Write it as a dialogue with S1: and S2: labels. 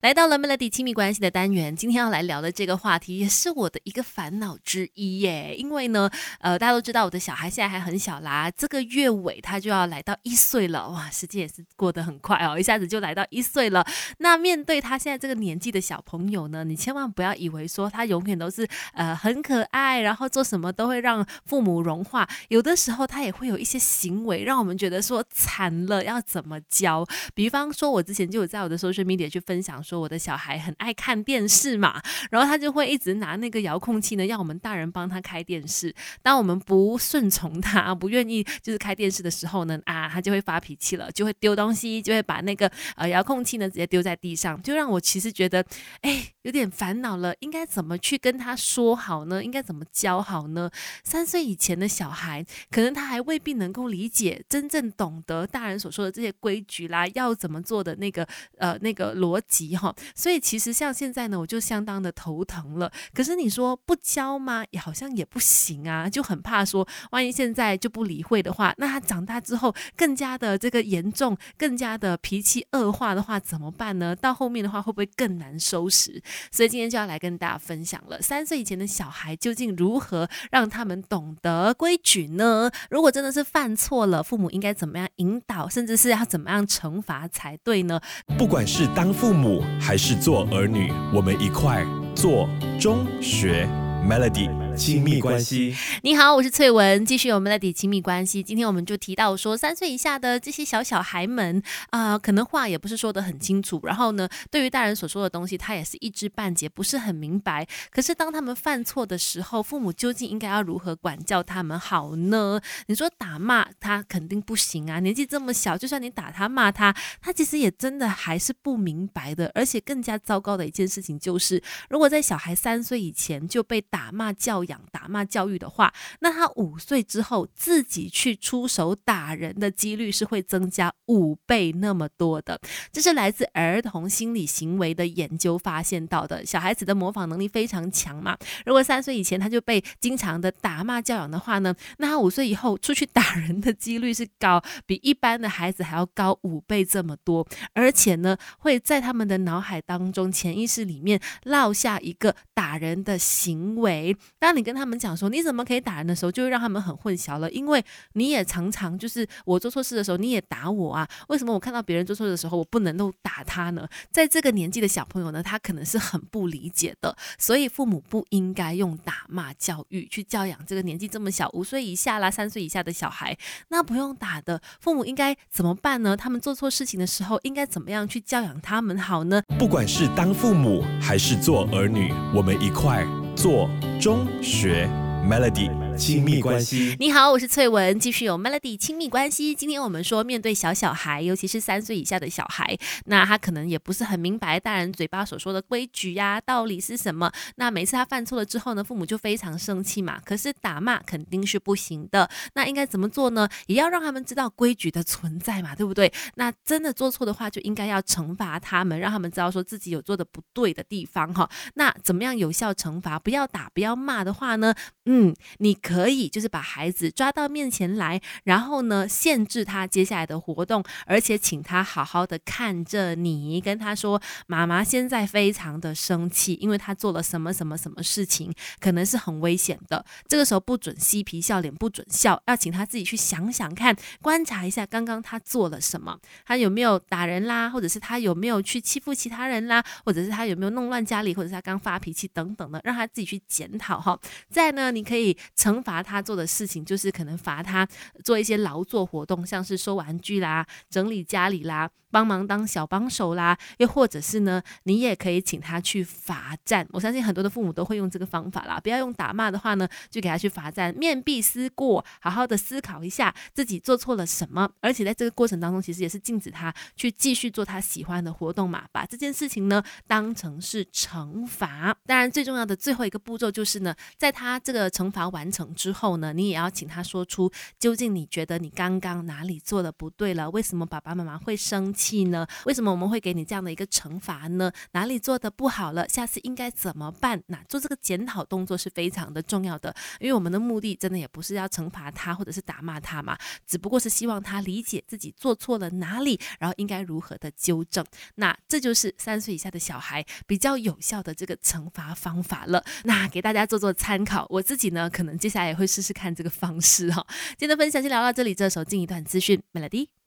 S1: 来到了 Melody 亲密关系的单元，今天要来聊的这个话题也是我的一个烦恼之一耶。因为呢，呃，大家都知道我的小孩现在还很小啦，这个月尾他就要来到一岁了，哇，时间也是过得很快哦，一下子就来到一岁了。那面对他现在这个年纪的小朋友呢，你千万不要以为说他永远都是呃很可爱，然后做什么都会让父母融化，有的时候他也会有一些行为让我们觉得说惨了，要怎么教？比方说，我之前就有在我的 social media 去分享。说我的小孩很爱看电视嘛，然后他就会一直拿那个遥控器呢，要我们大人帮他开电视。当我们不顺从他，不愿意就是开电视的时候呢，啊，他就会发脾气了，就会丢东西，就会把那个呃遥控器呢直接丢在地上，就让我其实觉得，哎，有点烦恼了。应该怎么去跟他说好呢？应该怎么教好呢？三岁以前的小孩，可能他还未必能够理解，真正懂得大人所说的这些规矩啦，要怎么做的那个呃那个逻辑。所以其实像现在呢，我就相当的头疼了。可是你说不教吗？也好像也不行啊，就很怕说，万一现在就不理会的话，那他长大之后更加的这个严重，更加的脾气恶化的话怎么办呢？到后面的话会不会更难收拾？所以今天就要来跟大家分享了，三岁以前的小孩究竟如何让他们懂得规矩呢？如果真的是犯错了，父母应该怎么样引导，甚至是要怎么样惩罚才对呢？
S2: 不管是当父母。还是做儿女，我们一块做中学 Melody。亲密关系，
S1: 你好，我是翠文，继续我们的底亲密关系。今天我们就提到说，三岁以下的这些小小孩们啊，可能话也不是说的很清楚，然后呢，对于大人所说的东西，他也是一知半解，不是很明白。可是当他们犯错的时候，父母究竟应该要如何管教他们好呢？你说打骂他肯定不行啊，年纪这么小，就算你打他骂他，他其实也真的还是不明白的。而且更加糟糕的一件事情就是，如果在小孩三岁以前就被打骂教，养打骂教育的话，那他五岁之后自己去出手打人的几率是会增加五倍那么多的。这是来自儿童心理行为的研究发现到的。小孩子的模仿能力非常强嘛，如果三岁以前他就被经常的打骂教养的话呢，那他五岁以后出去打人的几率是高，比一般的孩子还要高五倍这么多。而且呢，会在他们的脑海当中、潜意识里面烙下一个打人的行为。当你跟他们讲说你怎么可以打人的时候，就会让他们很混淆了，因为你也常常就是我做错事的时候你也打我啊，为什么我看到别人做错的时候我不能够打他呢？在这个年纪的小朋友呢，他可能是很不理解的，所以父母不应该用打骂教育去教养这个年纪这么小五岁以下啦、三岁以下的小孩，那不用打的，父母应该怎么办呢？他们做错事情的时候应该怎么样去教养他们好呢？
S2: 不管是当父母还是做儿女，我们一块。做中学 Melody。亲密关系，
S1: 你好，我是翠文，继续有 Melody 亲密关系。今天我们说，面对小小孩，尤其是三岁以下的小孩，那他可能也不是很明白大人嘴巴所说的规矩呀、道理是什么。那每次他犯错了之后呢，父母就非常生气嘛。可是打骂肯定是不行的，那应该怎么做呢？也要让他们知道规矩的存在嘛，对不对？那真的做错的话，就应该要惩罚他们，让他们知道说自己有做的不对的地方哈。那怎么样有效惩罚？不要打，不要骂的话呢？嗯，你。可以，就是把孩子抓到面前来，然后呢，限制他接下来的活动，而且请他好好的看着你，跟他说：“妈妈现在非常的生气，因为他做了什么什么什么事情，可能是很危险的。这个时候不准嬉皮笑脸，不准笑，要请他自己去想想看，观察一下刚刚他做了什么，他有没有打人啦，或者是他有没有去欺负其他人啦，或者是他有没有弄乱家里，或者是他刚发脾气等等的，让他自己去检讨哈。再呢，你可以成。罚他做的事情就是可能罚他做一些劳作活动，像是收玩具啦、整理家里啦。帮忙当小帮手啦，又或者是呢，你也可以请他去罚站。我相信很多的父母都会用这个方法啦，不要用打骂的话呢，就给他去罚站，面壁思过，好好的思考一下自己做错了什么。而且在这个过程当中，其实也是禁止他去继续做他喜欢的活动嘛，把这件事情呢当成是惩罚。当然，最重要的最后一个步骤就是呢，在他这个惩罚完成之后呢，你也要请他说出究竟你觉得你刚刚哪里做的不对了，为什么爸爸妈妈会生。气呢？为什么我们会给你这样的一个惩罚呢？哪里做的不好了？下次应该怎么办？那做这个检讨动作是非常的重要的，因为我们的目的真的也不是要惩罚他或者是打骂他嘛，只不过是希望他理解自己做错了哪里，然后应该如何的纠正。那这就是三岁以下的小孩比较有效的这个惩罚方法了。那给大家做做参考，我自己呢可能接下来也会试试看这个方式哈。今天的分享就聊到这里，这时候进一段资讯，Melody。